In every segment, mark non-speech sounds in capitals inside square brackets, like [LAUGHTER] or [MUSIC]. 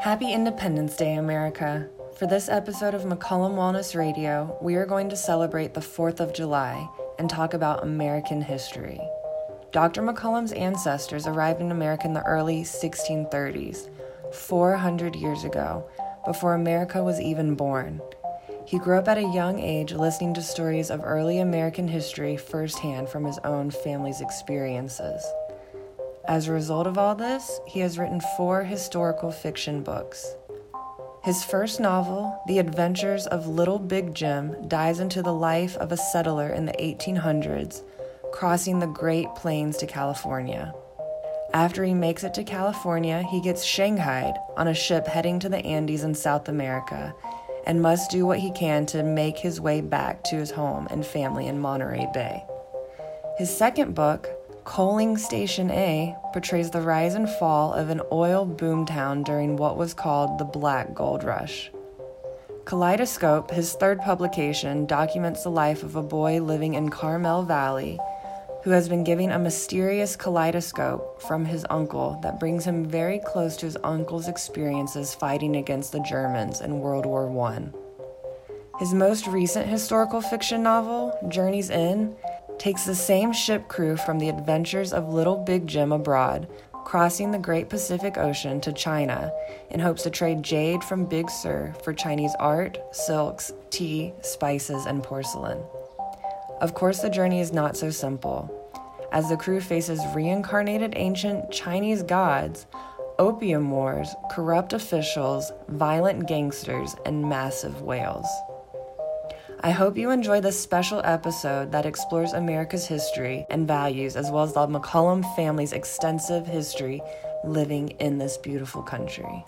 Happy Independence Day, America. For this episode of McCollum Wellness Radio, we are going to celebrate the 4th of July and talk about American history. Dr. McCollum's ancestors arrived in America in the early 1630s, 400 years ago, before America was even born. He grew up at a young age listening to stories of early American history firsthand from his own family's experiences. As a result of all this, he has written four historical fiction books. His first novel, The Adventures of Little Big Jim, dives into the life of a settler in the 1800s, crossing the Great Plains to California. After he makes it to California, he gets shanghaied on a ship heading to the Andes in South America and must do what he can to make his way back to his home and family in Monterey Bay. His second book, Coaling Station A portrays the rise and fall of an oil boomtown during what was called the Black Gold Rush. Kaleidoscope, his third publication, documents the life of a boy living in Carmel Valley who has been given a mysterious kaleidoscope from his uncle that brings him very close to his uncle's experiences fighting against the Germans in World War I. His most recent historical fiction novel, Journey's End, takes the same ship crew from the adventures of Little Big Jim abroad, crossing the Great Pacific Ocean to China in hopes to trade jade from Big Sur for Chinese art, silks, tea, spices, and porcelain. Of course, the journey is not so simple. As the crew faces reincarnated ancient Chinese gods, opium wars, corrupt officials, violent gangsters, and massive whales. I hope you enjoy this special episode that explores America's history and values, as well as the McCollum family's extensive history living in this beautiful country.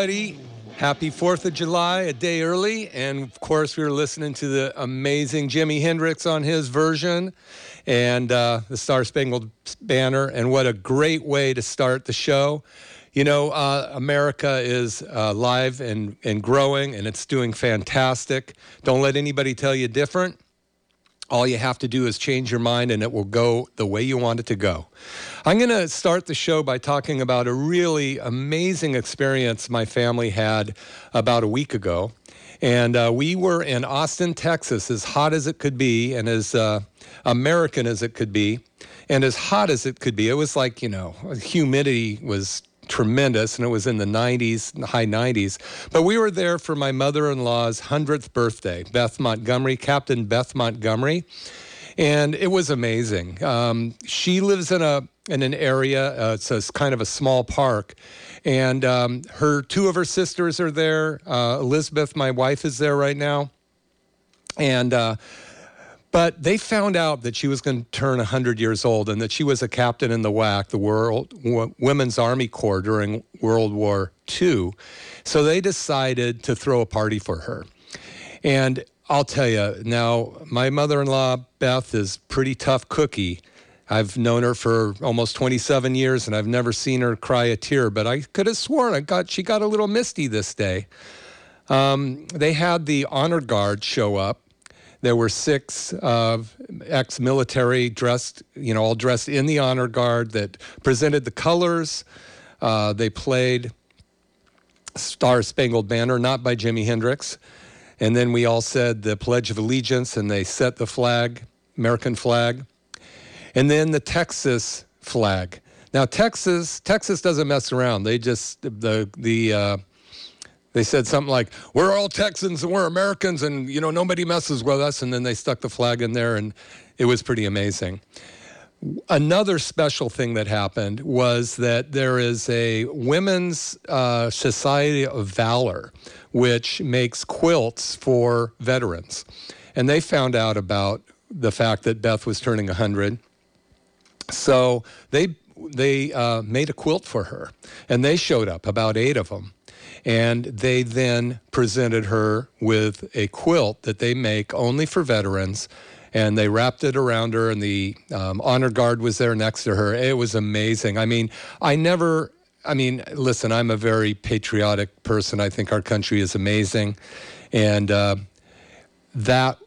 Everybody. Happy 4th of July, a day early. And of course, we were listening to the amazing Jimi Hendrix on his version and uh, the Star Spangled Banner. And what a great way to start the show. You know, uh, America is uh, live and, and growing, and it's doing fantastic. Don't let anybody tell you different. All you have to do is change your mind and it will go the way you want it to go. I'm going to start the show by talking about a really amazing experience my family had about a week ago. And uh, we were in Austin, Texas, as hot as it could be and as uh, American as it could be, and as hot as it could be. It was like, you know, humidity was tremendous, and it was in the 90s, high 90s. But we were there for my mother in law's 100th birthday, Beth Montgomery, Captain Beth Montgomery. And it was amazing. Um, she lives in a in an area. Uh, it's a, kind of a small park, and um, her two of her sisters are there. Uh, Elizabeth, my wife, is there right now, and uh, but they found out that she was going to turn 100 years old and that she was a captain in the WAC, the World Women's Army Corps during World War II. So they decided to throw a party for her. And I'll tell you now, my mother in law, Beth, is pretty tough cookie. I've known her for almost 27 years and I've never seen her cry a tear, but I could have sworn I got, she got a little misty this day. Um, they had the honor guard show up there were six uh, ex-military dressed, you know, all dressed in the honor guard that presented the colors. Uh, they played Star Spangled Banner, not by Jimi Hendrix. And then we all said the Pledge of Allegiance, and they set the flag, American flag, and then the Texas flag. Now Texas, Texas doesn't mess around. They just the the uh, They said something like, "We're all Texans and we're Americans, and you know nobody messes with us." And then they stuck the flag in there, and it was pretty amazing. Another special thing that happened was that there is a Women's uh, Society of Valor, which makes quilts for veterans. And they found out about the fact that Beth was turning 100. So they, they uh, made a quilt for her, and they showed up, about eight of them. And they then presented her with a quilt that they make only for veterans and they wrapped it around her, and the um, honor guard was there next to her. It was amazing. I mean, I never. I mean, listen, I'm a very patriotic person. I think our country is amazing, and uh, that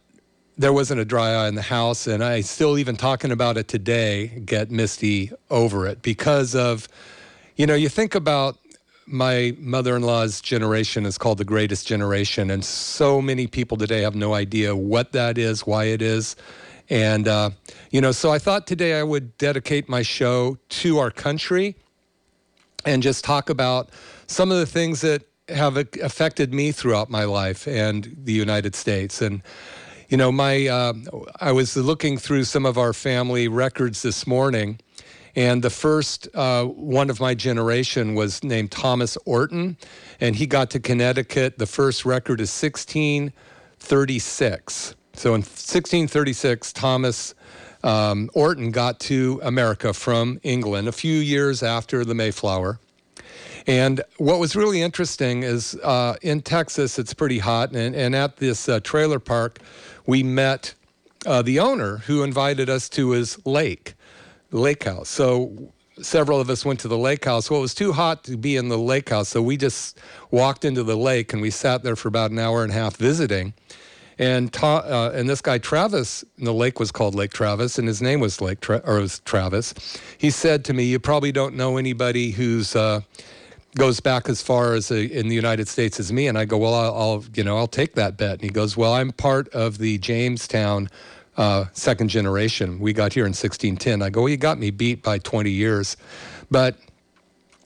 there wasn't a dry eye in the house, and I still even talking about it today get misty over it because of, you know, you think about my mother-in-law's generation is called the greatest generation and so many people today have no idea what that is why it is. And uh, you know so i thought today i would dedicate my show to our country and just talk about some of the things that have affected me throughout my life and the united states. And you know my uh, i was looking through some of our family records this morning and the first uh, one of my generation was named Thomas Orton, and he got to Connecticut. The first record is 1636. So in 1636, Thomas um, Orton got to America from England a few years after the Mayflower. And what was really interesting is uh, in Texas, it's pretty hot. And, and at this uh, trailer park, we met uh, the owner who invited us to his lake lake house. So several of us went to the lake house. Well, it was too hot to be in the lake house, so we just walked into the lake and we sat there for about an hour and a half visiting. And ta- uh, and this guy Travis, the lake was called Lake Travis, and his name was Lake Tra- or was Travis. He said to me, "You probably don't know anybody who's." Uh, goes back as far as a, uh, in the United States as me, and I go, well, I'll, I'll, you know, I'll take that bet. And he goes, well, I'm part of the Jamestown uh, second generation. We got here in 1610. I go, well, you got me beat by 20 years. But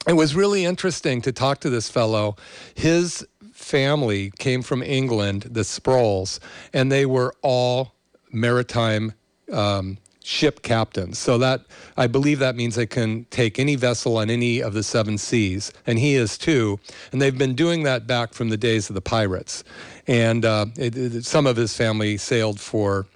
it was really interesting to talk to this fellow. His family came from England, the Sproles, and they were all maritime um, ship captains. So that I believe that means they can take any vessel on any of the seven seas, and he is too. And they've been doing that back from the days of the pirates. And uh, it, it, some of his family sailed for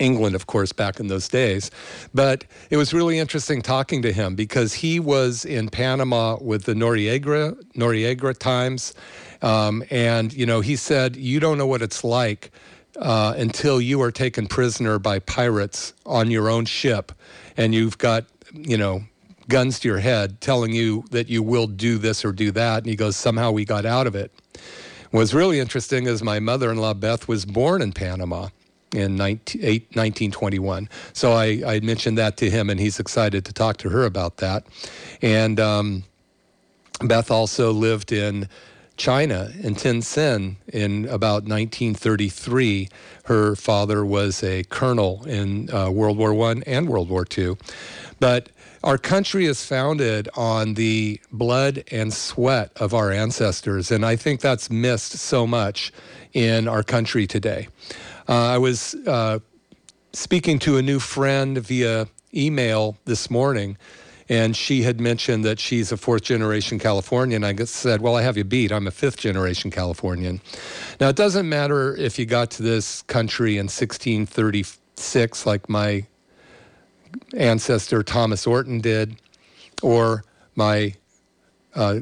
England, of course, back in those days. But it was really interesting talking to him because he was in Panama with the Noriega, Noriega Times. Um, and, you know, he said, You don't know what it's like uh, until you are taken prisoner by pirates on your own ship and you've got, you know, guns to your head telling you that you will do this or do that. And he goes, Somehow we got out of it. What's really interesting is my mother in law, Beth, was born in Panama in 19, 1921. So I, I, mentioned that to him, and he's excited to talk to her about that. And um, Beth also lived in China in Tientsin in about 1933. Her father was a colonel in uh, World War One and World War Two, but our country is founded on the blood and sweat of our ancestors, and I think that's missed so much in our country today. Uh, I was uh, speaking to a new friend via email this morning, and she had mentioned that she's a fourth generation Californian. I said, Well, I have you beat. I'm a fifth generation Californian. Now, it doesn't matter if you got to this country in 1636, like my ancestor Thomas Orton did, or my uh,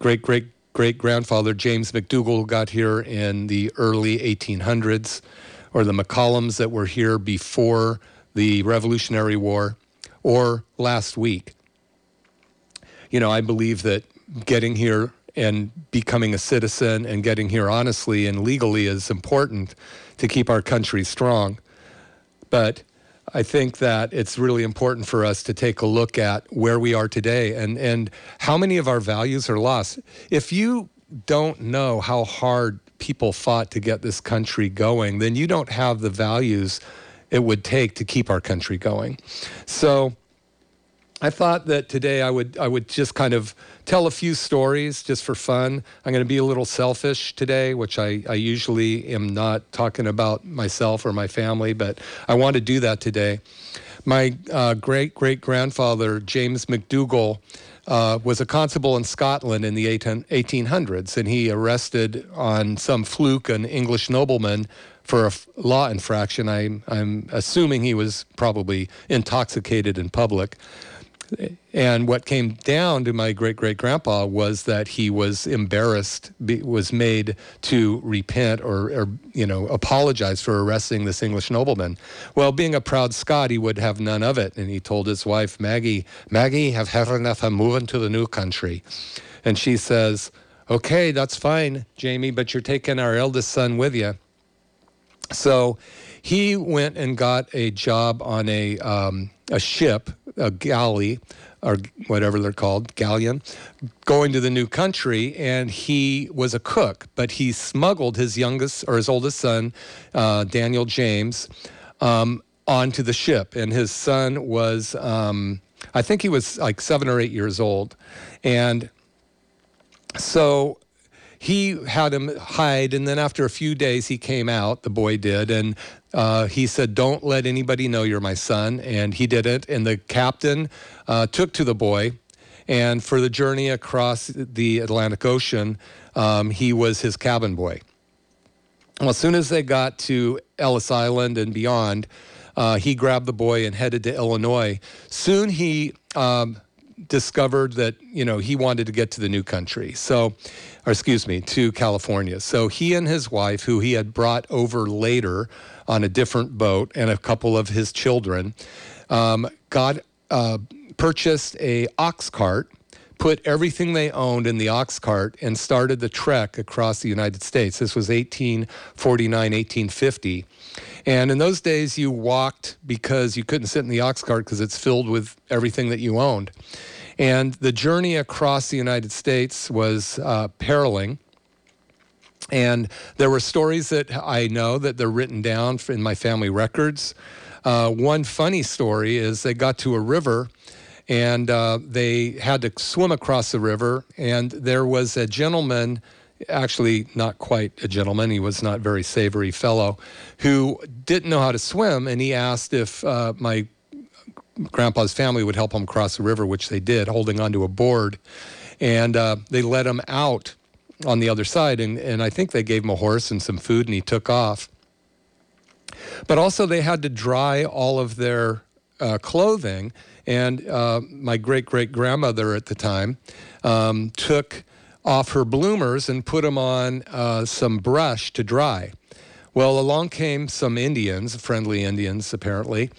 great great great grandfather James McDougall got here in the early 1800s or the McCollums that were here before the Revolutionary War or last week. You know, I believe that getting here and becoming a citizen and getting here honestly and legally is important to keep our country strong. But I think that it's really important for us to take a look at where we are today and, and how many of our values are lost. If you don't know how hard people fought to get this country going, then you don't have the values it would take to keep our country going. So I thought that today I would I would just kind of tell a few stories just for fun. I'm going to be a little selfish today, which I, I usually am not talking about myself or my family, but I want to do that today. My uh, great great grandfather James McDougall uh, was a constable in Scotland in the 1800s, and he arrested on some fluke an English nobleman for a law infraction. I'm, I'm assuming he was probably intoxicated in public. And what came down to my great great grandpa was that he was embarrassed, was made to repent or, or, you know, apologize for arresting this English nobleman. Well, being a proud Scot, he would have none of it. And he told his wife, Maggie, Maggie, have had enough. I'm moving to the new country. And she says, Okay, that's fine, Jamie, but you're taking our eldest son with you. So he went and got a job on a, um, a ship a galley or whatever they're called, galleon, going to the new country, and he was a cook, but he smuggled his youngest or his oldest son, uh, Daniel James, um, onto the ship, and his son was, um, I think he was like seven or eight years old, and so he had him hide, and then after a few days, he came out. The boy did, and uh, he said, "Don't let anybody know you're my son," and he did it. And the captain uh, took to the boy, and for the journey across the Atlantic Ocean, um, he was his cabin boy. Well, as soon as they got to Ellis Island and beyond, uh, he grabbed the boy and headed to Illinois. Soon he um, discovered that you know he wanted to get to the new country so or excuse me to california. So he and his wife who he had brought over later on a different boat and a couple of his children um, got uh, purchased a ox cart put everything they owned in the ox cart and started the trek across the united states. This was 1849 1850 and in those days, you walked because you couldn't sit in the ox cart because it's filled with everything that you owned. And the journey across the United States was uh, periling. And there were stories that I know that they're written down in my family records. Uh, one funny story is they got to a river and uh, they had to swim across the river, and there was a gentleman actually not quite a gentleman. He was not very savory fellow who didn't know how to swim, and he asked if uh, my grandpa's family would help him cross the river, which they did, holding onto a board, and uh, they let him out on the other side, and, and I think they gave him a horse and some food, and he took off. But also, they had to dry all of their uh, clothing, and uh, my great great grandmother at the time um, took off her bloomers and put them on uh, some brush to dry. Well, along came some Indians, friendly Indians apparently,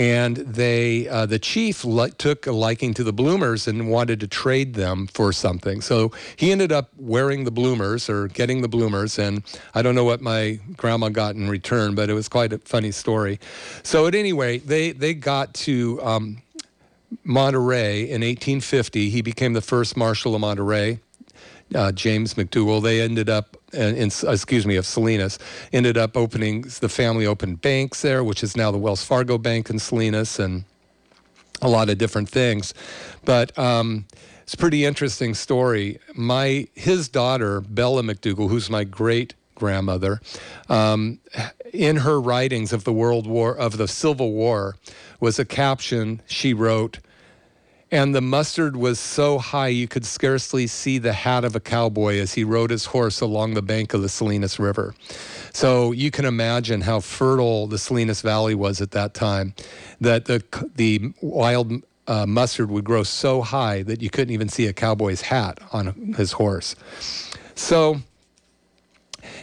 and they uh, the chief li- took a liking to the bloomers and wanted to trade them for something. So he ended up wearing the bloomers or getting the bloomers, and I don't know what my grandma got in return, but it was quite a funny story. So at any rate, they they got to. Um, Monterey in 1850. He became the first Marshal of Monterey uh, James McDougall. They ended up, excuse me, of Salinas, ended up opening, the family opened banks there, which is now the Wells Fargo Bank in Salinas, and a lot of different things. But um, it's a pretty interesting story. My his daughter Bella McDougall, who's my great grandmother, um, in her writings of the World War of the Civil War, was a caption she wrote and the mustard was so high you could scarcely see the hat of a cowboy as he rode his horse along the bank of the Salinas River. So you can imagine how fertile the Salinas Valley was at that time, that the, the wild uh, mustard would grow so high that you couldn't even see a cowboy's hat on his horse. So,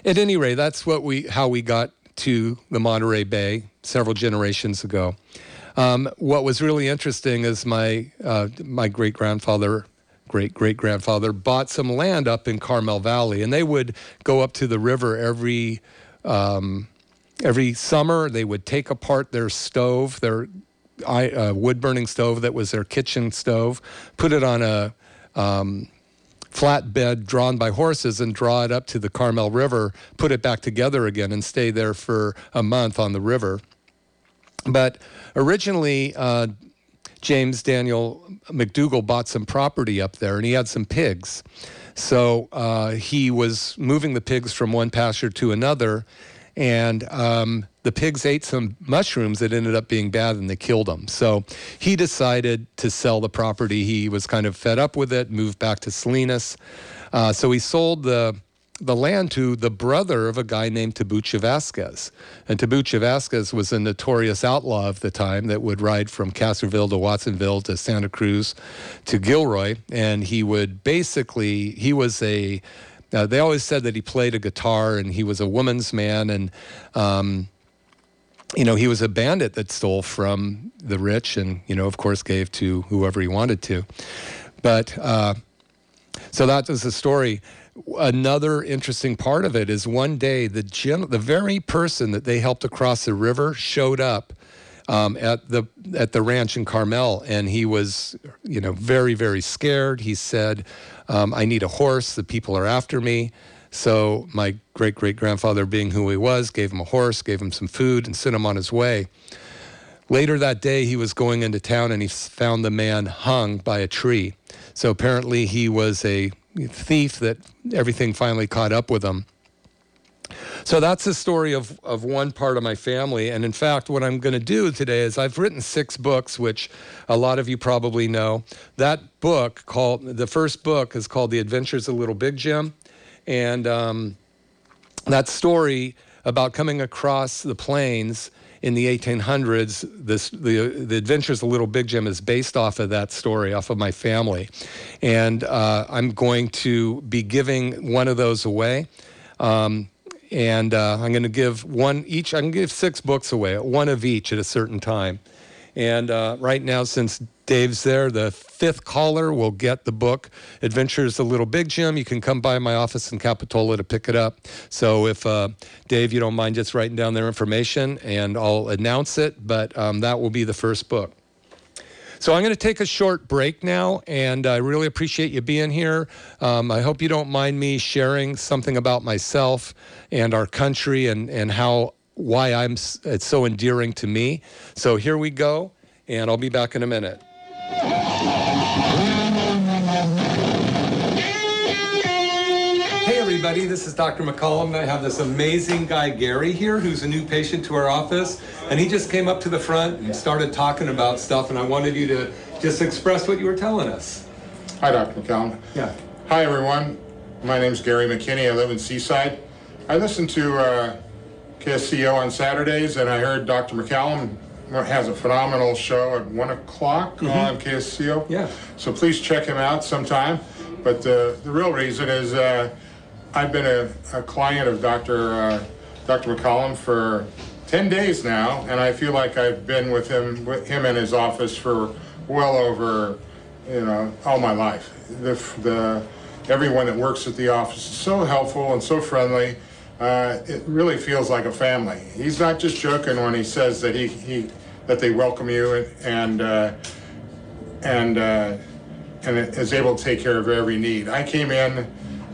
at any rate, that's what we how we got to the Monterey Bay several generations ago. Um, what was really interesting is my uh, my great grandfather great great grandfather bought some land up in Carmel Valley, and they would go up to the river every um, every summer. They would take apart their stove, their uh, wood burning stove that was their kitchen stove, put it on a um, flatbed drawn by horses, and draw it up to the Carmel River, put it back together again, and stay there for a month on the river. But originally, uh, James Daniel McDougall bought some property up there and he had some pigs. So uh, he was moving the pigs from one pasture to another. And um, the pigs ate some mushrooms that ended up being bad and they killed them. So he decided to sell the property. He was kind of fed up with it, moved back to Salinas. Uh, so he sold the the land to the brother of a guy named Tiburcio Vasquez. And Tiburcio Vasquez was a notorious outlaw of the time that would ride from Castroville to Watsonville to Santa Cruz to Gilroy. And he would basically, he was a, uh, they always said that he played a guitar and he was a woman's man. And, um, you know, he was a bandit that stole from the rich and, you know, of course, gave to whoever he wanted to. But, uh, so that was the story another interesting part of it is one day the gen- the very person that they helped across the river showed up um, at the at the ranch in Carmel, and he was, you know, very very scared. He said, um, "I need a horse. The people are after me." So my great great grandfather, being who he was, gave him a horse, gave him some food, and sent him on his way. Later that day, he was going into town and he found the man hung by a tree. So apparently, he was a thief that everything finally caught up with him. So that's the story of, of one part of my family. And in fact, what I'm going to do today is I've written six books, which a lot of you probably know. That book called, the first book is called The Adventures of Little Big Jim. And um, that story about coming across the plains in the 1800s, this, the, the Adventures of Little Big Jim is based off of that story, off of my family. And uh, I'm going to be giving one of those away. Um, and uh, I'm going to give one each, I can give six books away, one of each at a certain time. And uh, right now, since Dave's there, the fifth caller will get the book, Adventures of Little Big Jim. You can come by my office in Capitola to pick it up. So if uh, Dave, you don't mind just writing down their information and I'll announce it, but um, that will be the first book. So I'm going to take a short break now, and I really appreciate you being here. Um, I hope you don't mind me sharing something about myself and our country and, and how why I'm it's so endearing to me. So here we go, and I'll be back in a minute. This is Dr. McCollum. I have this amazing guy Gary here who's a new patient to our office, and he just came up to the front and started talking about stuff, and I wanted you to just express what you were telling us. Hi, Dr. McCollum. Yeah. Hi, everyone. My name is Gary McKinney. I live in Seaside. I listen to uh, KSCO on Saturdays, and I heard Dr. McCollum has a phenomenal show at 1 o'clock mm-hmm. on KSCO. Yeah. So please check him out sometime. But the, the real reason is uh, I've been a, a, client of Dr. Uh, Dr. McCollum for 10 days now, and I feel like I've been with him with him in his office for well over, you know, all my life. The, the everyone that works at the office is so helpful and so friendly uh, it really feels like a family. He's not just joking when he says that he, he that they welcome you and and uh, and, uh, and is able to take care of every need. I came in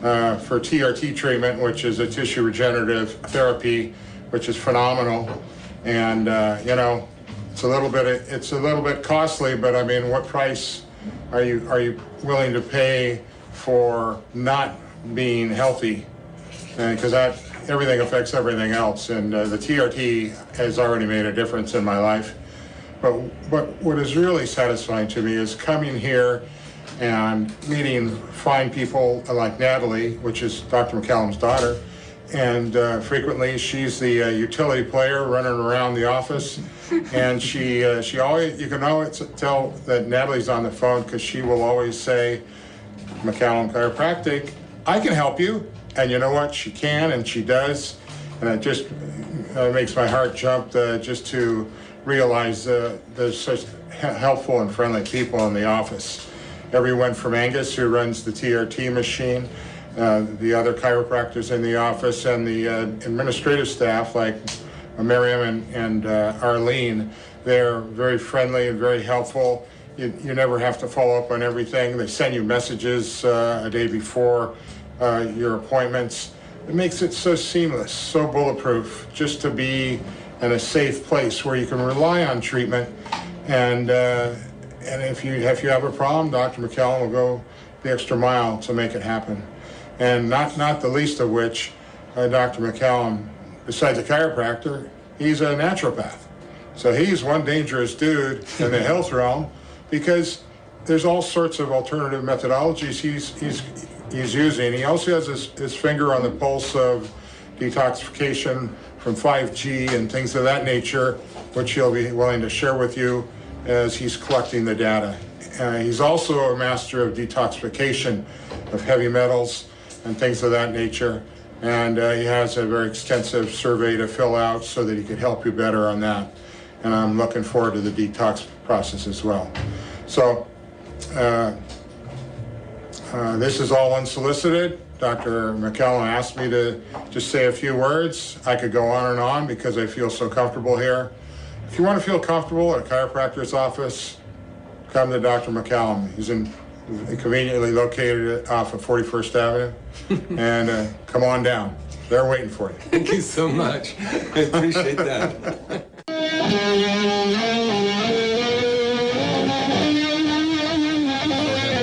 uh, for TRT treatment, which is a tissue regenerative therapy, which is phenomenal, and uh, you know it's a little bit it's a little bit costly, but I mean, what price are you are you willing to pay for not being healthy? Because that everything affects everything else, and uh, the TRT has already made a difference in my life. But, but what is really satisfying to me is coming here and meeting fine people like Natalie, which is Dr. McCollum's daughter, and uh, frequently she's the uh, utility player running around the office, and she uh, she always you can always tell that Natalie's on the phone because she will always say, McCollum Chiropractic, I can help you. And you know what? She can and she does. And it just uh, makes my heart jump uh, just to realize uh, there's such helpful and friendly people in the office. Everyone from Angus, who runs the TRT machine, uh, the other chiropractors in the office, and the uh, administrative staff like Miriam and, and uh, Arlene, they're very friendly and very helpful. You, you never have to follow up on everything. They send you messages a day before uh, your appointments. It makes it so seamless, so bulletproof, just to be in a safe place where you can rely on treatment and uh, and if you if you have a problem, Dr. McCollum will go the extra mile to make it happen. And not not the least of which, uh, Dr. McCollum, besides a chiropractor, he's a naturopath. So he's one dangerous dude in the [LAUGHS] health realm because there's all sorts of alternative methodologies he's he's he's using. He also has his, his finger on the pulse of detoxification from 5G and things of that nature, which he'll be willing to share with you as he's collecting the data. Uh, he's also a master of detoxification of heavy metals and things of that nature. And uh, he has a very extensive survey to fill out so that he can help you better on that. And I'm looking forward to the detox process as well. So uh, uh, this is all unsolicited. Dr. McCollum asked me to just say a few words. I could go on and on because I feel so comfortable here. If you want to feel comfortable at a chiropractor's office, come to Dr. McCollum. He's in conveniently located off of 41st Avenue. [LAUGHS] and uh, come on down. They're waiting for you. Thank you so much. I appreciate that.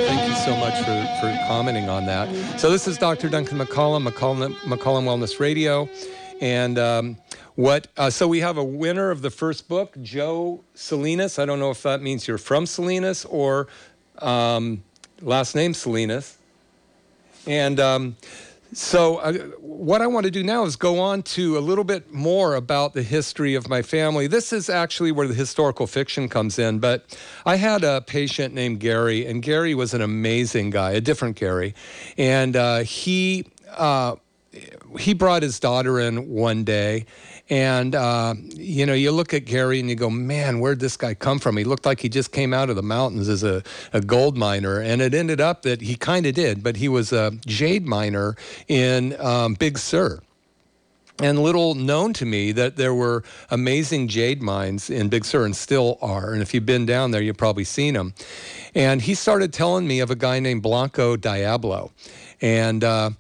Thank you so much for, for commenting on that. So this is Dr. Duncan McCollum, McCollum, McCollum Wellness Radio. And um, what, uh, so we have a winner of the first book, Joe Salinas. I don't know if that means you're from Salinas or um, last name Salinas. And um, so, uh, what I want to do now is go on to a little bit more about the history of my family. This is actually where the historical fiction comes in. But I had a patient named Gary, and Gary was an amazing guy, a different Gary. And uh, he, uh, he brought his daughter in one day and, uh, you know, you look at Gary and you go, man, where'd this guy come from? He looked like he just came out of the mountains as a, a gold miner. And it ended up that he kind of did, but he was a jade miner in um, Big Sur. And little known to me that there were amazing jade mines in Big Sur and still are. And if you've been down there, you've probably seen them. And he started telling me of a guy named Blanco Diablo. And, uh,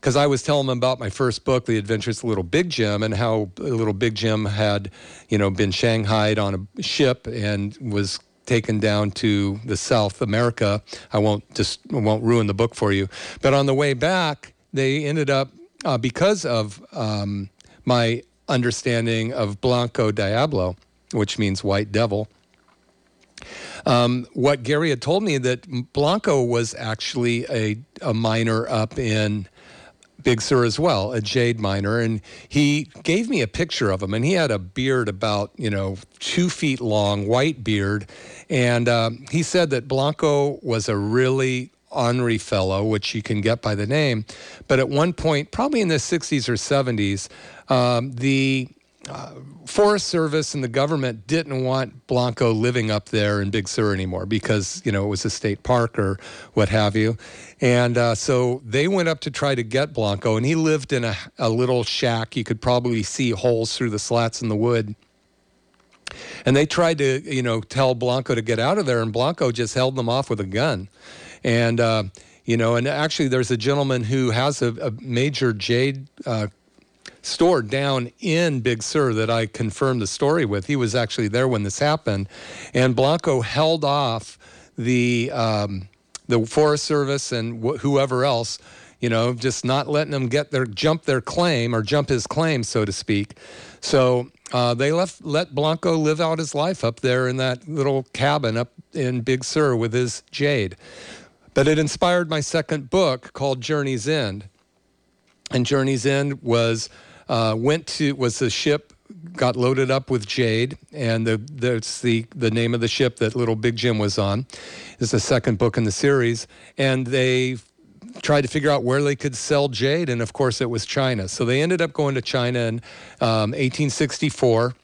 because I was telling him about my first book, The Adventures of Little Big Jim, and how Little Big Jim had, you know, been shanghaied on a ship and was taken down to the South America. I won't just won't ruin the book for you, but on the way back, they ended up uh, because of um, my understanding of Blanco Diablo, which means white devil. Um, what Gary had told me that Blanco was actually a, a miner up in Big Sur as well, a jade miner, and he gave me a picture of him, and he had a beard about you know two feet long, white beard, and um, he said that Blanco was a really ornery fellow, which you can get by the name, but at one point, probably in the 60s or 70s, um, the uh, Forest Service and the government didn't want Blanco living up there in Big Sur anymore because you know it was a state park or what have you, and uh, so they went up to try to get Blanco, and he lived in a, a little shack. You could probably see holes through the slats in the wood. And they tried to, you know, tell Blanco to get out of there, and Blanco just held them off with a gun. And uh, you know, and actually, there's a gentleman who has a, a major jade uh, store down in Big Sur that I confirmed the story with. He was actually there when this happened, and Blanco held off the um, the Forest Service and wh- whoever else, you know, just not letting them get their jump their claim or jump his claim, so to speak. So uh, they left let Blanco live out his life up there in that little cabin up in Big Sur with his jade. But it inspired my second book called Journey's End. And Journey's End was uh, went to was the ship got loaded up with jade, and the that's the the name of the ship that Little Big Jim was on. Is the second book in the series, and they tried to figure out where they could sell jade, and of course it was China. So they ended up going to China in um, 1864.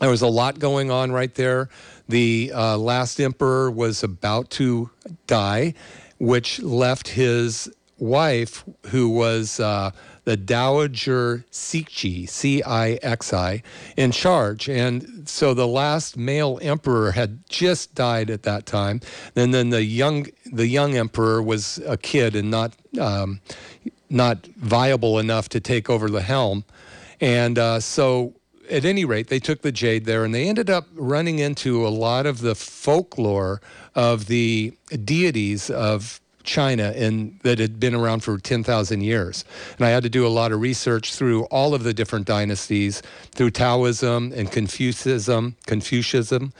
There was a lot going on right there. The uh, last emperor was about to die, which left his wife, who was uh, the Dowager Cixi, C I X I, in charge. And so the last male emperor had just died at that time. And then the young, the young emperor was a kid and not, um, not viable enough to take over the helm. And uh, so at any rate, they took the jade there and they ended up running into a lot of the folklore of the deities of China and that had been around for 10,000 years. And I had to do a lot of research through all of the different dynasties, through Taoism and Confucianism, Confucianism,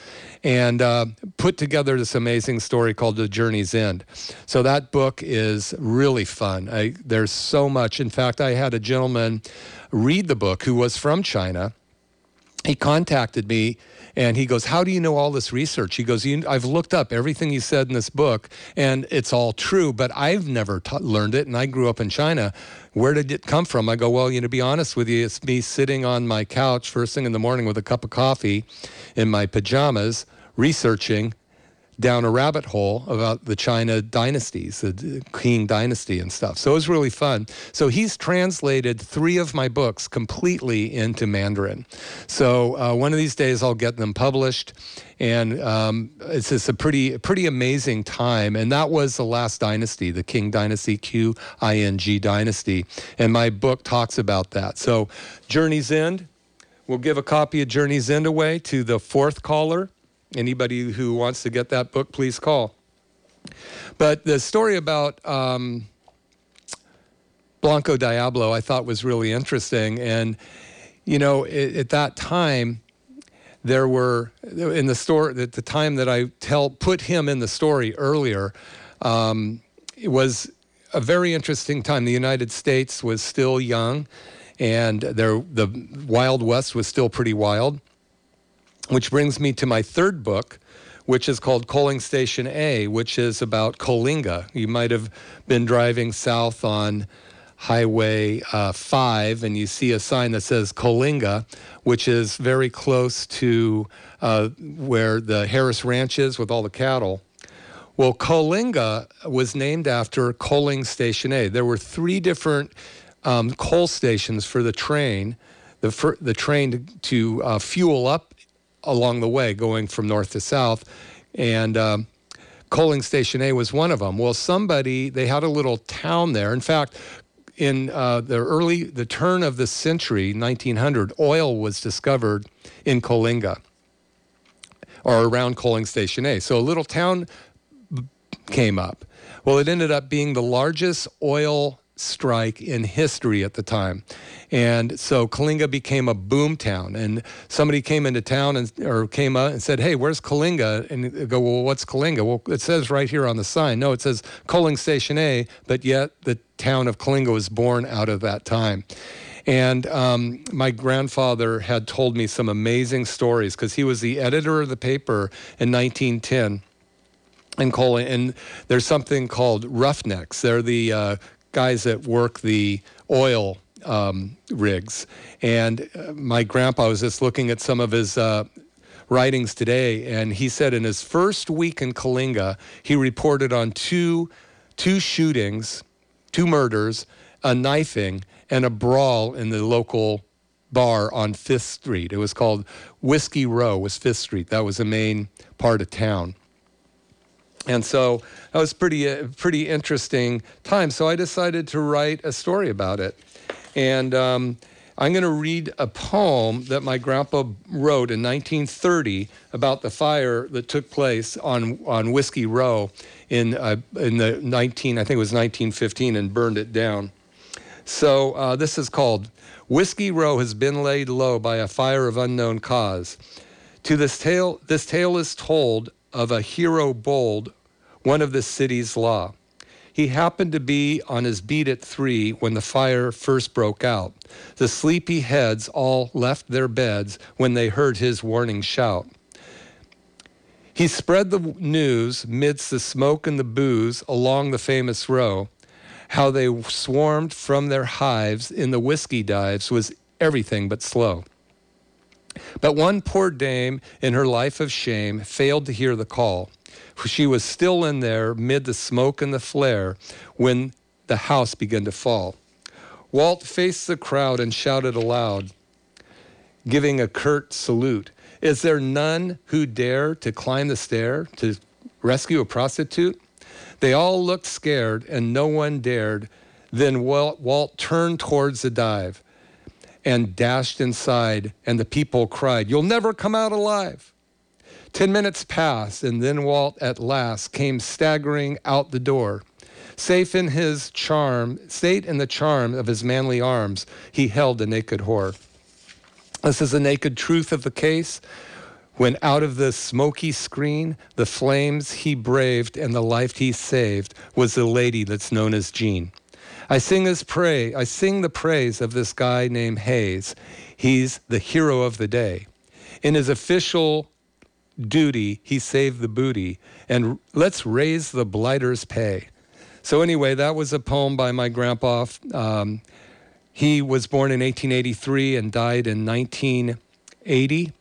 and uh, put together this amazing story called The Journey's End. So that book is really fun. I, there's so much. In fact, I had a gentleman read the book who was from China. He contacted me and he goes, How do you know all this research? He goes, I've looked up everything you said in this book, and it's all true, but I've never learned it, and I grew up in China. Where did it come from? I go, Well, you know, to be honest with you, it's me sitting on my couch first thing in the morning with a cup of coffee in my pajamas, researching down a rabbit hole about the China dynasties, the Qing dynasty and stuff. So it was really fun. So he's translated three of my books completely into Mandarin. So uh, one of these days I'll get them published. And um, it's just a pretty, pretty amazing time. And that was the last dynasty, the Qing dynasty, Q I N G dynasty. And my book talks about that. So Journey's End, we'll give a copy of Journey's End away to the fourth caller. Anybody who wants to get that book, please call. But the story about um, Blanco Diablo I thought was really interesting. And, you know, it, at that time, there were in the story at the time that I tell put him in the story earlier, um, it was a very interesting time. The United States was still young, and there the Wild West was still pretty wild. Which brings me to my third book, which is called Coaling Station A, which is about Coalinga. You might have been driving south on Highway uh, 5 and you see a sign that says Coalinga, which is very close to uh, where the Harris Ranch is with all the cattle. Well, Coalinga was named after Coaling Station A. There were three different um, coal stations for the train, the, for, the train to, to uh, fuel up along the way, going from north to south. And um, Coaling Station A was one of them. Well, somebody, they had a little town there. In fact, in uh, the early, the turn of the century, 1900, oil was discovered in Coalinga or around Coaling Station A. So a little town came up. Well, it ended up being the largest oil strike in history at the time. And so Coalinga became a boom town. And somebody came into town and or came up and said, Hey, where's Coalinga? And they go, Well, what's Coalinga? Well, it says right here on the sign. No, it says Coaling Station A, but yet the town of Coalinga was born out of that time. And um, my grandfather had told me some amazing stories because he was the editor of the paper in 1910 and Coaling. And there's something called roughnecks. They're the uh, guys that work the oil um, rigs. And uh, my grandpa was just looking at some of his uh, writings today, and he said in his first week in Coalinga, he reported on two, two shootings, two murders, a knifing, and a brawl in the local bar on Fifth Street. It was called Whiskey Row. Was Fifth Street? That was the main part of town. And so that was pretty uh, pretty interesting time. So I decided to write a story about it, and um, I'm going to read a poem that my grandpa wrote in 1930 about the fire that took place on on Whiskey Row in uh, in the 19 I think it was 1915 and burned it down. So uh, this is called Whiskey Row has been laid low by a fire of unknown cause. To this tale, this tale is told of a hero bold, one of the city's law. He happened to be on his beat at three when the fire first broke out. The sleepy heads all left their beds when they heard his warning shout. He spread the news midst the smoke and the booze along the famous row. How they swarmed from their hives in the whiskey dives was everything but slow. But one poor dame in her life of shame failed to hear the call. She was still in there mid the smoke and the flare when the house began to fall. Walt faced the crowd and shouted aloud, giving a curt salute. Is there none who dare to climb the stair to rescue a prostitute? They all looked scared and no one dared. Then Walt, Walt turned towards the dive. And dashed inside, and the people cried, You'll never come out alive. Ten minutes passed, and then Walt at last came staggering out the door. Safe in his charm, state in the charm of his manly arms, he held the naked whore. This is the naked truth of the case. When out of the smoky screen, the flames he braved and the life he saved was the lady that's known as Jean. I sing his pray. I sing the praise of this guy named Hayes. He's the hero of the day. In his official duty, he saved the booty, and let's raise the blighter's pay. So anyway, that was a poem by my grandpa. Um, he was born in 1883 and died in 1980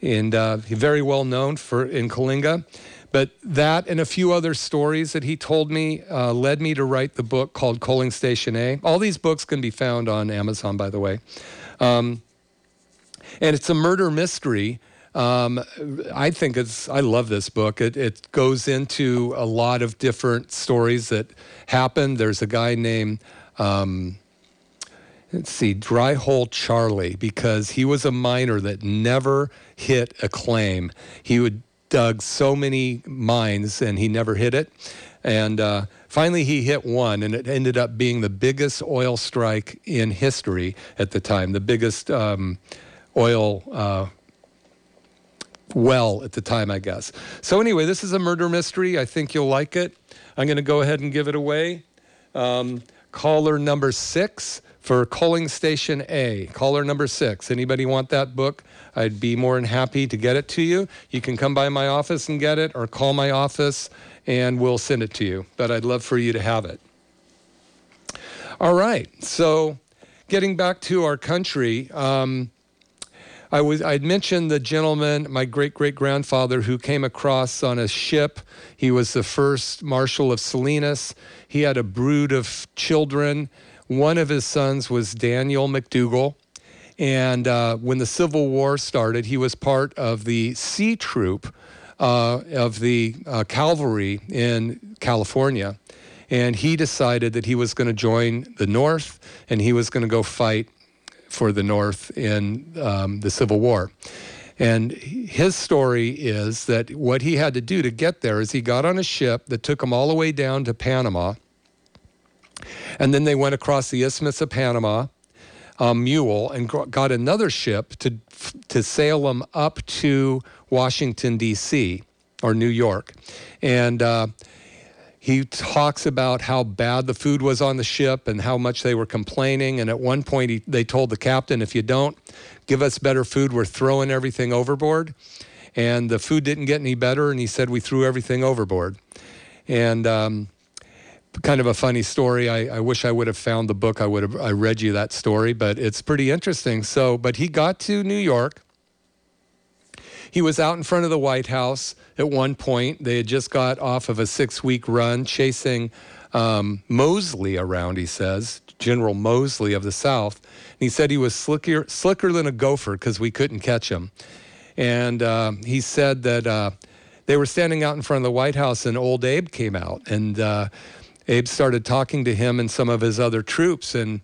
and uh, very well known for in Coalinga. But that and a few other stories that he told me uh, led me to write the book called Coaling Station A. All these books can be found on Amazon, by the way. Um, and it's a murder mystery. Um, I think it's, I love this book. It, it goes into a lot of different stories that happened. There's a guy named, um, let's see, Dry Hole Charlie, because he was a miner that never hit a claim. He would dug so many mines and he never hit it. And uh, finally, he hit one, and it ended up being the biggest oil strike in history at the time, the biggest um, oil uh, well at the time, I guess. So, anyway, this is a murder mystery. I think you'll like it. I'm going to go ahead and give it away. Um, caller number six for Coaling Station A. Caller number six. Anybody want that book? I'd be more than happy to get it to you. You can come by my office and get it, or call my office and we'll send it to you. But I'd love for you to have it. All right. So, getting back to our country. Um, I was I'd mentioned the gentleman, my great great grandfather, who came across on a ship. He was the first marshal of Salinas. He had a brood of children. One of his sons was Daniel McDougall. And uh, when the Civil War started, he was part of the C Troop uh, of the uh, cavalry in California. And he decided that he was going to join the North and he was going to go fight for the North in um, the Civil War. And his story is that what he had to do to get there is he got on a ship that took him all the way down to Panama. And then they went across the Isthmus of Panama, um, mule, and got another ship to, to sail them up to Washington, D.C., or New York. And uh, he talks about how bad the food was on the ship and how much they were complaining. And at one point, he, they told the captain, if you don't give us better food, we're throwing everything overboard. And the food didn't get any better. And he said, we threw everything overboard. And um, kind of a funny story. I, I, wish I would have found the book. I would have I read you that story, but it's pretty interesting. So, but he got to New York. He was out in front of the White House at one point. They had just got off of a six week run chasing um, Moseley around, he says, General Moseley of the South. And he said he was slicker, slicker than a gopher because we couldn't catch him. And uh, he said that uh, they were standing out in front of the White House and old Abe came out. And uh, Abe started talking to him and some of his other troops. And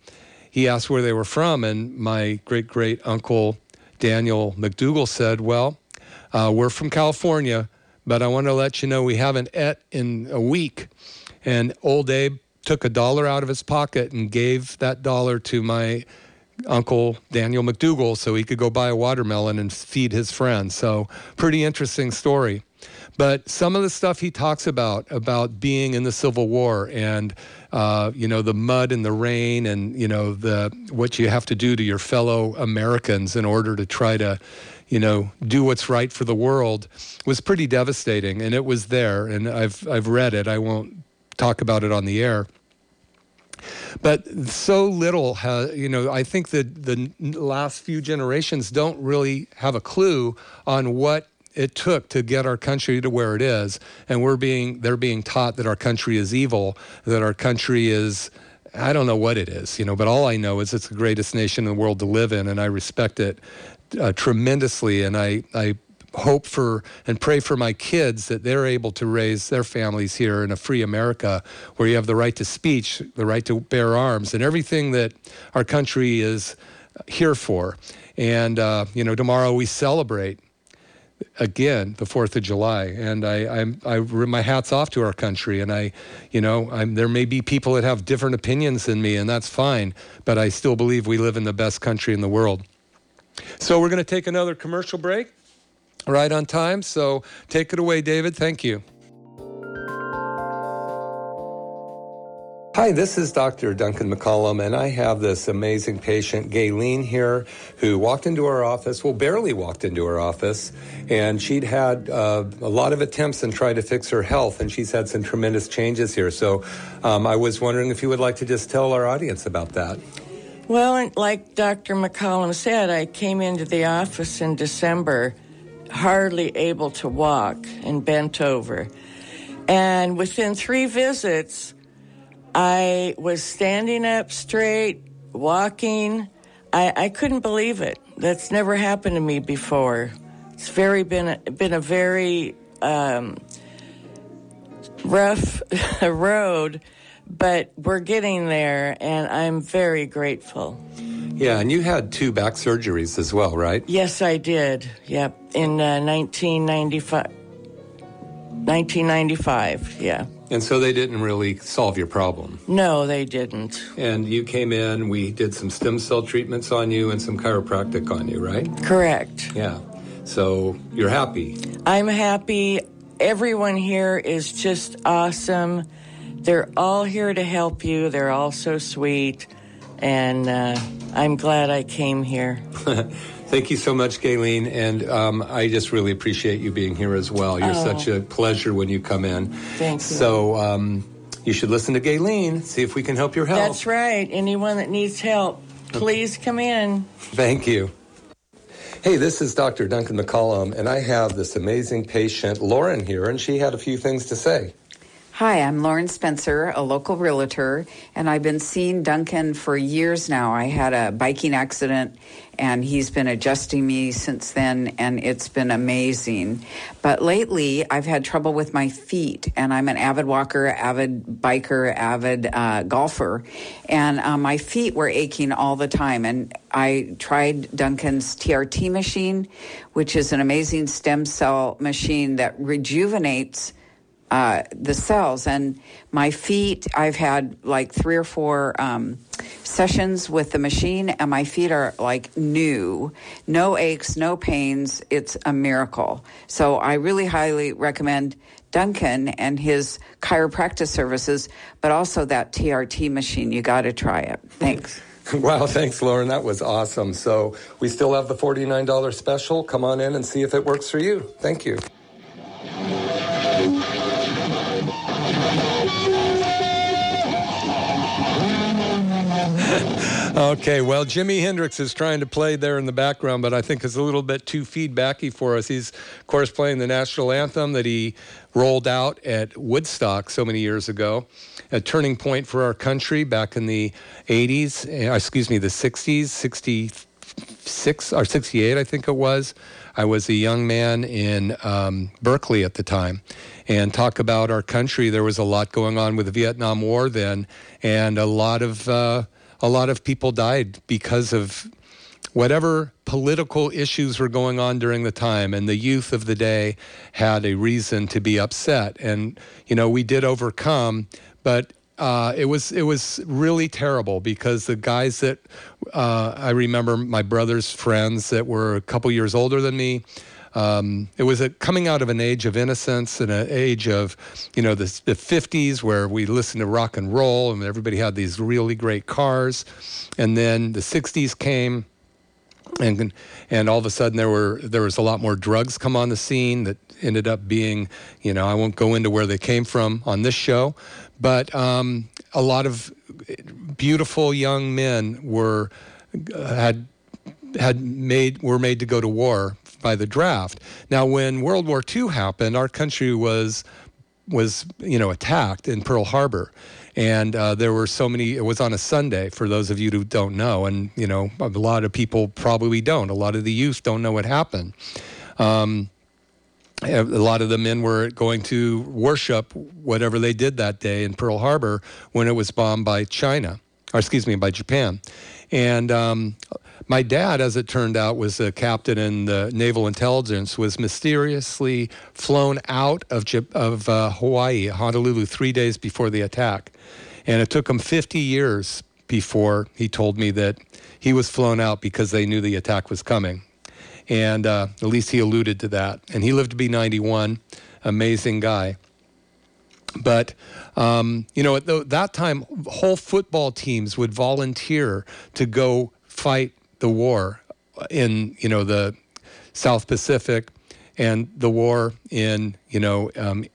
he asked where they were from. And my great great uncle Daniel McDougall said, Well, uh, we're from California, but I want to let you know we haven't et in a week. And old Abe took a dollar out of his pocket and gave that dollar to my uncle Daniel McDougall so he could go buy a watermelon and feed his friends. So, pretty interesting story. But some of the stuff he talks about, about being in the Civil War and, uh, you know, the mud and the rain and, you know, the, what you have to do to your fellow Americans in order to try to, you know, do what's right for the world was pretty devastating. And it was there. And I've, I've read it. I won't talk about it on the air. But so little, has, you know, I think that the last few generations don't really have a clue on what it took to get our country to where it is. And we're being, they're being taught that our country is evil, that our country is, I don't know what it is, you know, but all I know is it's the greatest nation in the world to live in, and I respect it uh, tremendously, and I, I hope for and pray for my kids that they're able to raise their families here in a free America where you have the right to speech, the right to bear arms, and everything that our country is here for. And, uh, you know, tomorrow we celebrate again the Fourth of July, and I, I'm, I, my hats off to our country. And I, you know, I'm, there may be people that have different opinions than me, and that's fine. But I still believe we live in the best country in the world. So we're going to take another commercial break, right on time. So take it away, David. Thank you. Hi, this is Dr. Duncan McCollum, and I have this amazing patient, Gayleen, here, who walked into our office, well, barely walked into our office, and she'd had uh, a lot of attempts and tried to fix her health, and she's had some tremendous changes here. So um, I was wondering if you would like to just tell our audience about that. Well, like Dr. McCollum said, I came into the office in December, hardly able to walk and bent over. And within three visits, I was standing up straight, walking. I, I couldn't believe it. That's never happened to me before. It's very been a, been a very um, rough [LAUGHS] road, but we're getting there, and I'm very grateful. Yeah, and you had two back surgeries as well, right? Yes, I did. Yep, in uh, 1995. 1995, yeah. And so they didn't really solve your problem. No, they didn't. And you came in, we did some stem cell treatments on you and some chiropractic on you, right? Correct. Yeah. So you're happy. I'm happy. Everyone here is just awesome. They're all here to help you. They're all so sweet. And uh, I'm glad I came here. [LAUGHS] Thank you so much, Gayleen, and um, I just really appreciate you being here as well. You're oh. such a pleasure when you come in. Thank you. So um, you should listen to Gayleen, see if we can help your health. That's right. Anyone that needs help, please come in. Thank you. Hey, this is Dr. Duncan McCollum, and I have this amazing patient, Lauren, here, and she had a few things to say. Hi, I'm Lauren Spencer, a local realtor, and I've been seeing Duncan for years now. I had a biking accident, and he's been adjusting me since then, and it's been amazing. But lately, I've had trouble with my feet, and I'm an avid walker, avid biker, avid uh, golfer, and uh, my feet were aching all the time. And I tried Duncan's TRT machine, which is an amazing stem cell machine that rejuvenates uh, the cells. And my feet, I've had like three or four um, sessions with the machine, and my feet are like new. No aches, no pains. It's a miracle. So I really highly recommend Duncan and his chiropractic services, but also that TRT machine. You got to try it. Thanks. [LAUGHS] Wow, thanks, Lauren. That was awesome. So we still have the $49 special. Come on in and see if it works for you. Thank you. Okay, well, Jimi Hendrix is trying to play there in the background, but I think it's a little bit too feedbacky for us. He's, of course, playing the national anthem that he rolled out at Woodstock so many years ago, a turning point for our country back in the 80s, eh, excuse me, the 60s, 66 or 68, I think it was. I was a young man in um, Berkeley at the time. And talk about our country. There was a lot going on with the Vietnam War then, and a lot of uh, a lot of people died because of whatever political issues were going on during the time and the youth of the day had a reason to be upset. And you know we did overcome but uh, it was it was really terrible because the guys that uh, I remember my brother's friends that were a couple years older than me um, it was a coming out of an age of innocence and an age of, you know, the, the 50s where we listened to rock and roll and everybody had these really great cars. And then the 60s came and and all of a sudden there were there was a lot more drugs come on the scene that ended up being you know I won't go into where they came from on this show, but um, a lot of beautiful young men were uh, had had made were made to go to war by the draft. Now, when World War II happened, our country was was you know attacked in Pearl Harbor, and uh, there were so many. It was on a Sunday for those of you who don't know, and you know a lot of people probably don't. A lot of the youth don't know what happened. Um, a lot of the men were going to worship whatever they did that day in Pearl Harbor when it was bombed by China, or excuse me, by Japan. And um, my dad, as it turned out, was a captain in the naval intelligence, was mysteriously flown out of, of uh, Hawaii, Honolulu, three days before the attack. And it took him 50 years before he told me that he was flown out because they knew the attack was coming. And uh, at least he alluded to that. And he lived to be 91, amazing guy. But um, you know, at that time, whole football teams would volunteer to go fight the war in you know the South Pacific and the war in you know um,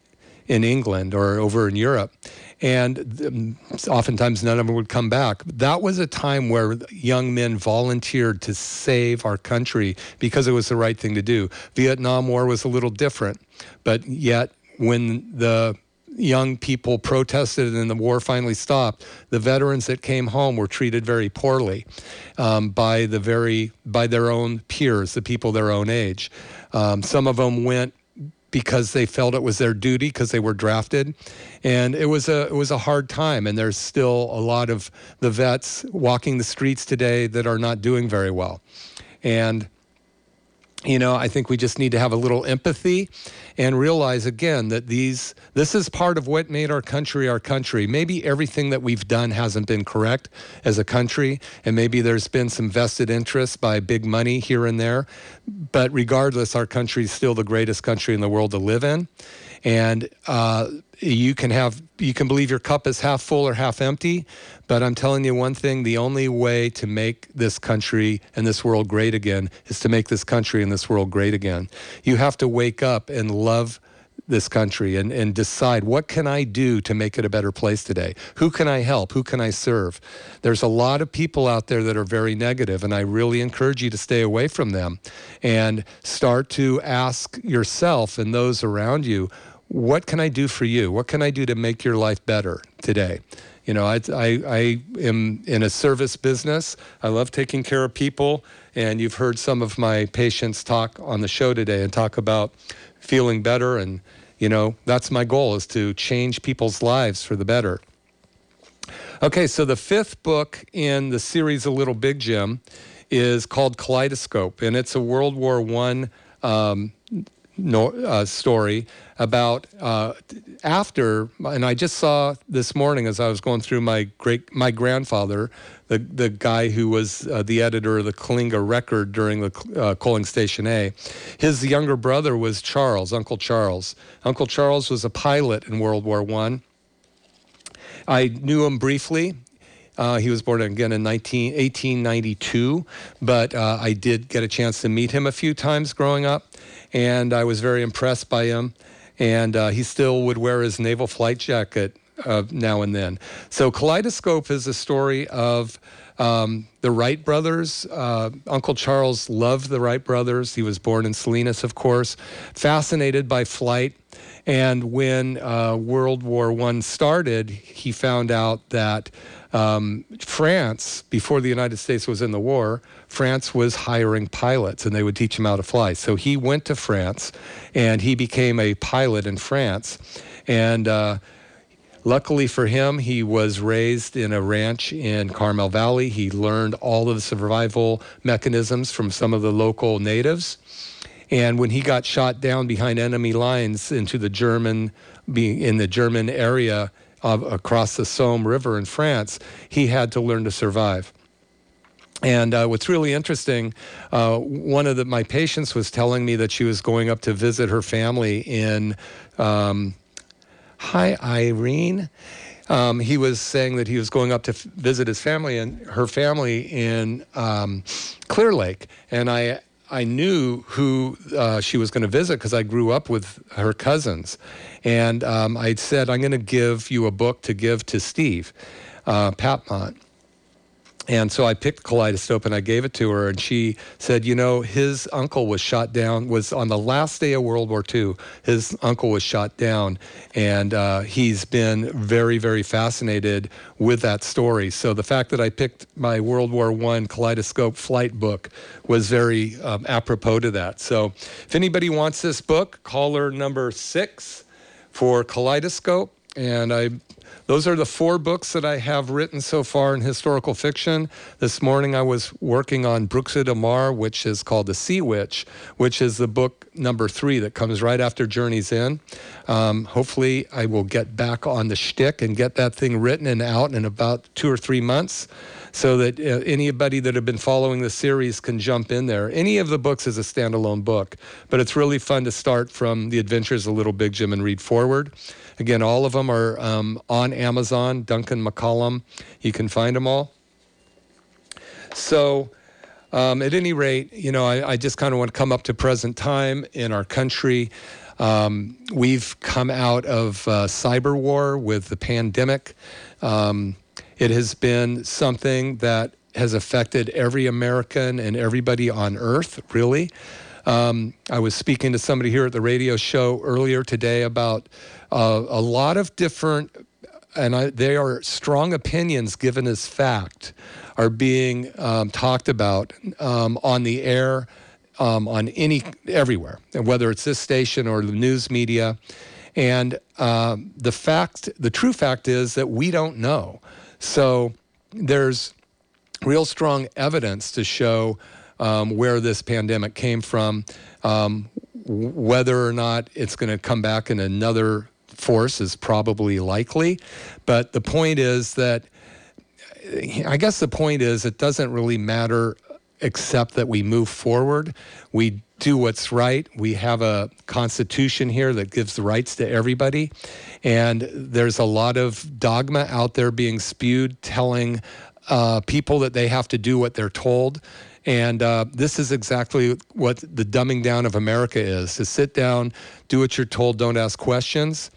in England or over in Europe. And um, oftentimes none of them would come back. That was a time where young men volunteered to save our country because it was the right thing to do. Vietnam War was a little different, but yet when the young people protested and the war finally stopped, the veterans that came home were treated very poorly um, by the very by their own peers, the people their own age. Um, some of them went because they felt it was their duty because they were drafted and it was a it was a hard time and there's still a lot of the vets walking the streets today that are not doing very well and you know, I think we just need to have a little empathy and realize again that these this is part of what made our country our country. Maybe everything that we've done hasn't been correct as a country, and maybe there's been some vested interests by big money here and there. But regardless, our country is still the greatest country in the world to live in. And uh, you can have you can believe your cup is half full or half empty but i'm telling you one thing the only way to make this country and this world great again is to make this country and this world great again. You have to wake up and love this country and, and decide what can i do to make it a better place today? Who can i help? Who can i serve? There's a lot of people out there that are very negative and i really encourage you to stay away from them and start to ask yourself and those around you what can I do for you? What can I do to make your life better today? You know, I, I, I am in a service business. I love taking care of people. And you've heard some of my patients talk on the show today and talk about feeling better. And, you know, that's my goal is to change people's lives for the better. Okay, so the fifth book in the series A Little Big Jim is called Kaleidoscope, and it's a World War I um, no, uh, story about uh, after, and I just saw this morning as I was going through my great my grandfather, the the guy who was uh, the editor of the Coalinga Record during the uh, coaling station A. His younger brother was Charles, Uncle Charles. Uncle Charles was a pilot in World War One. I. I knew him briefly. Uh, he was born again in 19, 1892, but uh, I did get a chance to meet him a few times growing up, and I was very impressed by him. And uh, he still would wear his naval flight jacket uh, now and then. So, Kaleidoscope is a story of um, the Wright brothers. Uh, Uncle Charles loved the Wright brothers. He was born in Salinas, of course, fascinated by flight. And when uh, World War I started, he found out that um, France, before the United States was in the war, France was hiring pilots and they would teach him how to fly. So he went to France and he became a pilot in France. And uh, luckily for him, he was raised in a ranch in Carmel Valley. He learned all of the survival mechanisms from some of the local natives. And when he got shot down behind enemy lines into the German, being in the German area, across the Somme River in France, he had to learn to survive. And uh, what's really interesting, uh, one of the, my patients was telling me that she was going up to visit her family in, um, hi, Irene. Um, he was saying that he was going up to f- visit his family and her family in um, Clear Lake. And I I knew who uh, she was going to visit because I grew up with her cousins. And um, I said, I'm going to give you a book to give to Steve uh, Patmont. And so I picked Kaleidoscope and I gave it to her, and she said, "You know, his uncle was shot down. Was on the last day of World War II. His uncle was shot down, and uh, he's been very, very fascinated with that story. So the fact that I picked my World War One Kaleidoscope flight book was very um, apropos to that. So if anybody wants this book, caller number six for Kaleidoscope and I those are the four books that I have written so far in historical fiction. This morning I was working on Bruxa de Mar, which is called The Sea Witch, which is the book number three that comes right after Journey's End. Um, hopefully, I will get back on the shtick and get that thing written and out in about two or three months so that uh, anybody that have been following the series can jump in there. Any of the books is a standalone book, but it's really fun to start from The Adventures of Little Big Jim and read forward. Again, all of them are um, on Amazon, Duncan McCollum. You can find them all. So, um, at any rate, you know, I, I just kind of want to come up to present time in our country. Um, we've come out of uh, cyber war with the pandemic. Um, it has been something that has affected every American and everybody on earth, really. Um, I was speaking to somebody here at the radio show earlier today about uh, a lot of different, and I, they are strong opinions given as fact, are being um, talked about um, on the air, um, on any everywhere, whether it's this station or the news media. And uh, the fact, the true fact is that we don't know. So there's real strong evidence to show um, where this pandemic came from, um, whether or not it's going to come back in another force is probably likely. But the point is that, I guess the point is, it doesn't really matter except that we move forward. We do what's right. We have a constitution here that gives rights to everybody. And there's a lot of dogma out there being spewed telling uh, people that they have to do what they're told. And uh, this is exactly what the dumbing down of America is to sit down, do what you're told, don't ask questions.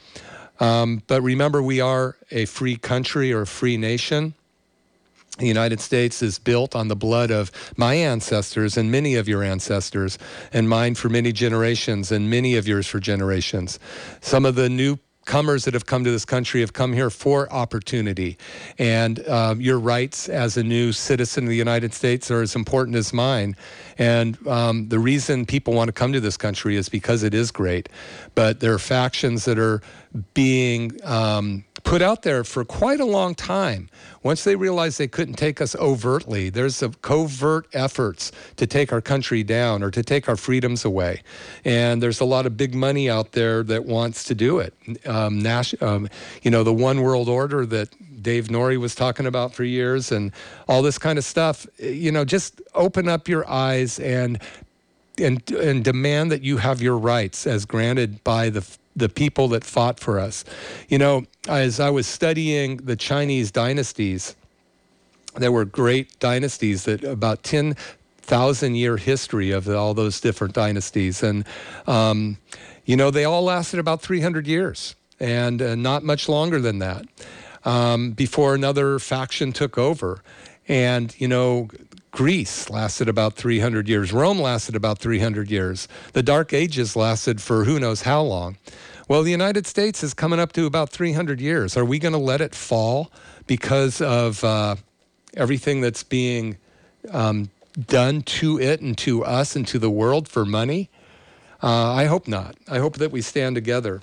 Um, but remember, we are a free country or a free nation. The United States is built on the blood of my ancestors and many of your ancestors, and mine for many generations, and many of yours for generations. Some of the new comers that have come to this country have come here for opportunity. And um, your rights as a new citizen of the United States are as important as mine. And um, the reason people want to come to this country is because it is great. But there are factions that are being um, put out there for quite a long time. Once they realized they couldn't take us overtly, there's a covert efforts to take our country down or to take our freedoms away. And there's a lot of big money out there that wants to do it. Um, Nash, um, you know, the one world order that Dave Norrie was talking about for years and all this kind of stuff. You know, just open up your eyes and and and demand that you have your rights as granted by the the people that fought for us. You know, as I was studying the Chinese dynasties, there were great dynasties that about 10,000 year history of all those different dynasties. And, um, you know, they all lasted about 300 years and uh, not much longer than that um, before another faction took over. And, you know, Greece lasted about 300 years. Rome lasted about 300 years. The Dark Ages lasted for who knows how long. Well, the United States is coming up to about 300 years. Are we going to let it fall because of uh, everything that's being um, done to it and to us and to the world for money? Uh, I hope not. I hope that we stand together.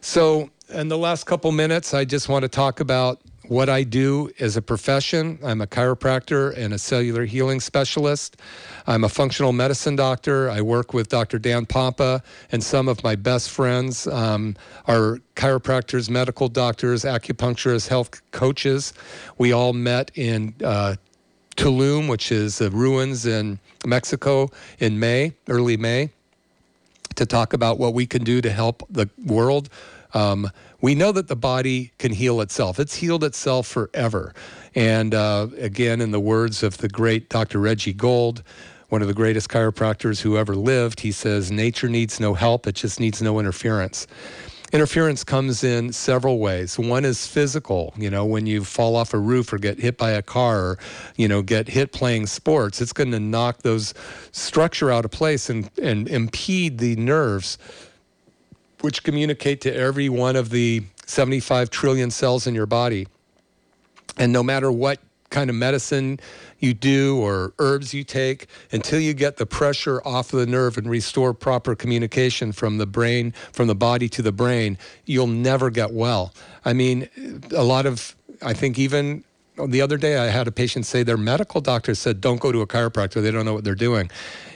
So, in the last couple minutes, I just want to talk about what I do as a profession. I'm a chiropractor and a cellular healing specialist. I'm a functional medicine doctor. I work with Dr. Dan Pompa, and some of my best friends um, are chiropractors, medical doctors, acupuncturists, health coaches. We all met in uh, Tulum, which is the ruins in Mexico, in May, early May, to talk about what we can do to help the world. Um, we know that the body can heal itself. It's healed itself forever. And uh, again, in the words of the great Dr. Reggie Gold, one of the greatest chiropractors who ever lived, he says, Nature needs no help, it just needs no interference. Interference comes in several ways. One is physical, you know, when you fall off a roof or get hit by a car or, you know, get hit playing sports, it's going to knock those structure out of place and, and impede the nerves which communicate to every one of the 75 trillion cells in your body. And no matter what kind of medicine you do or herbs you take until you get the pressure off of the nerve and restore proper communication from the brain, from the body to the brain, you'll never get well. I mean, a lot of, I think even the other day I had a patient say their medical doctor said, don't go to a chiropractor. They don't know what they're doing.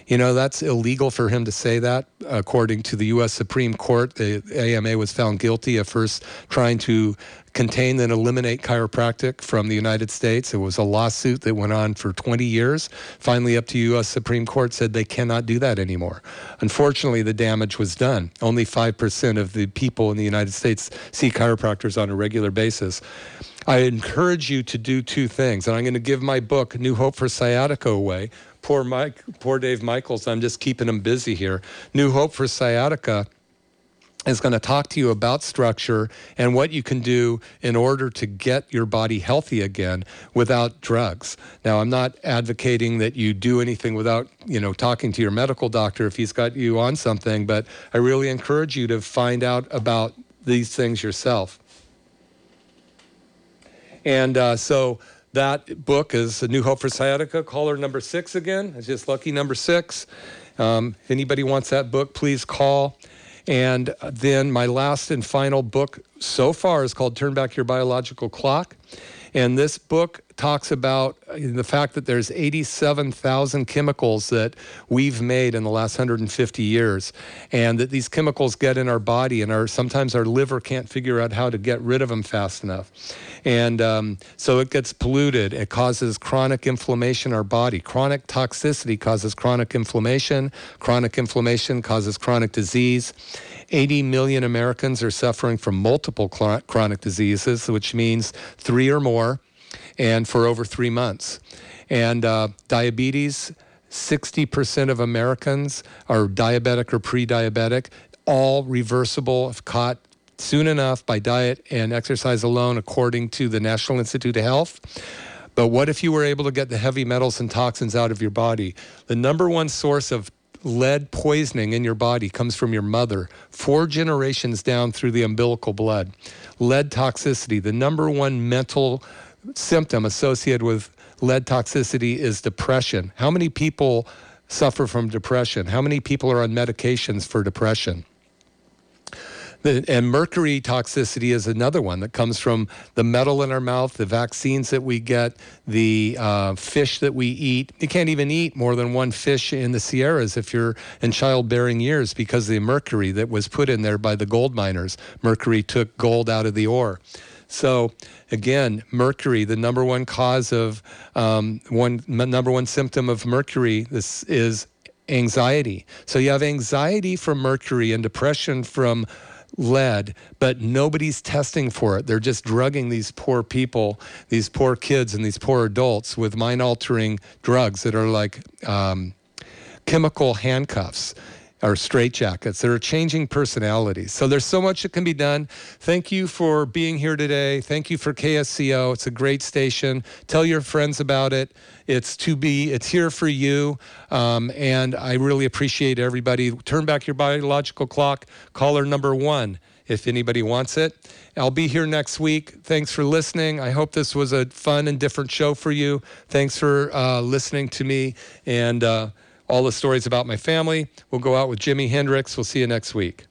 You know, that's illegal for him to say that. According to the U.S. Supreme Court, the AMA was found guilty of first trying to contain and eliminate chiropractic from the United States. It was a lawsuit that went on for 20 years. Finally, up to U.S. Supreme Court said they cannot do that anymore. Unfortunately, the damage was done. Only 5% of the people in the United States see chiropractors on a regular basis. I encourage you to do two things, and I'm going to give my book, New Hope for Sciatica, away poor Mike, poor Dave Michaels. I'm just keeping him busy here. New Hope for Sciatica is going to talk to you about structure and what you can do in order to get your body healthy again without drugs. Now, I'm not advocating that you do anything without, you know, talking to your medical doctor if he's got you on something, but I really encourage you to find out about these things yourself. And uh, so that book is A New Hope for Sciatica, caller number six again. It's just lucky number six. Um, if anybody wants that book, please call. And then my last and final book so far is called Turn Back Your Biological Clock. And this book talks about the fact that there's 87,000 chemicals that we've made in the last 150 years, and that these chemicals get in our body, and our sometimes our liver can't figure out how to get rid of them fast enough, and um, so it gets polluted. It causes chronic inflammation in our body. Chronic toxicity causes chronic inflammation. Chronic inflammation causes chronic disease. 80 million Americans are suffering from multiple chronic diseases, which means three or more, and for over three months. And uh, diabetes, 60% of Americans are diabetic or pre diabetic, all reversible if caught soon enough by diet and exercise alone, according to the National Institute of Health. But what if you were able to get the heavy metals and toxins out of your body? The number one source of lead poisoning in your body comes from your mother, four generations down through the umbilical blood. Lead toxicity, the number one mental symptom associated with lead toxicity is depression. How many people suffer from depression? How many people are on medications for depression? and mercury toxicity is another one that comes from the metal in our mouth, the vaccines that we get, the uh, fish that we eat. You can't even eat more than one fish in the Sierras if you're in childbearing years because the mercury that was put in there by the gold miners. Mercury took gold out of the ore. So again, mercury, the number one cause of um, one number one symptom of mercury, this is anxiety. So you have anxiety from mercury and depression from lead, but nobody's testing for it. They're just drugging these poor people, these poor kids, and these poor adults with mind altering drugs that are like um, chemical handcuffs or straitjackets that are changing personalities. So there's so much that can be done. Thank you for being here today. Thank you for KSCO. It's a great station. Tell your friends about it. It's to be, it's here for you. Um, and I really appreciate everybody. Turn back your biological clock. Caller number one, if anybody wants it. I'll be here next week. Thanks for listening. I hope this was a fun and different show for you. Thanks for uh, listening to me and uh, all the stories about my family. We'll go out with Jimi Hendrix. We'll see you next week.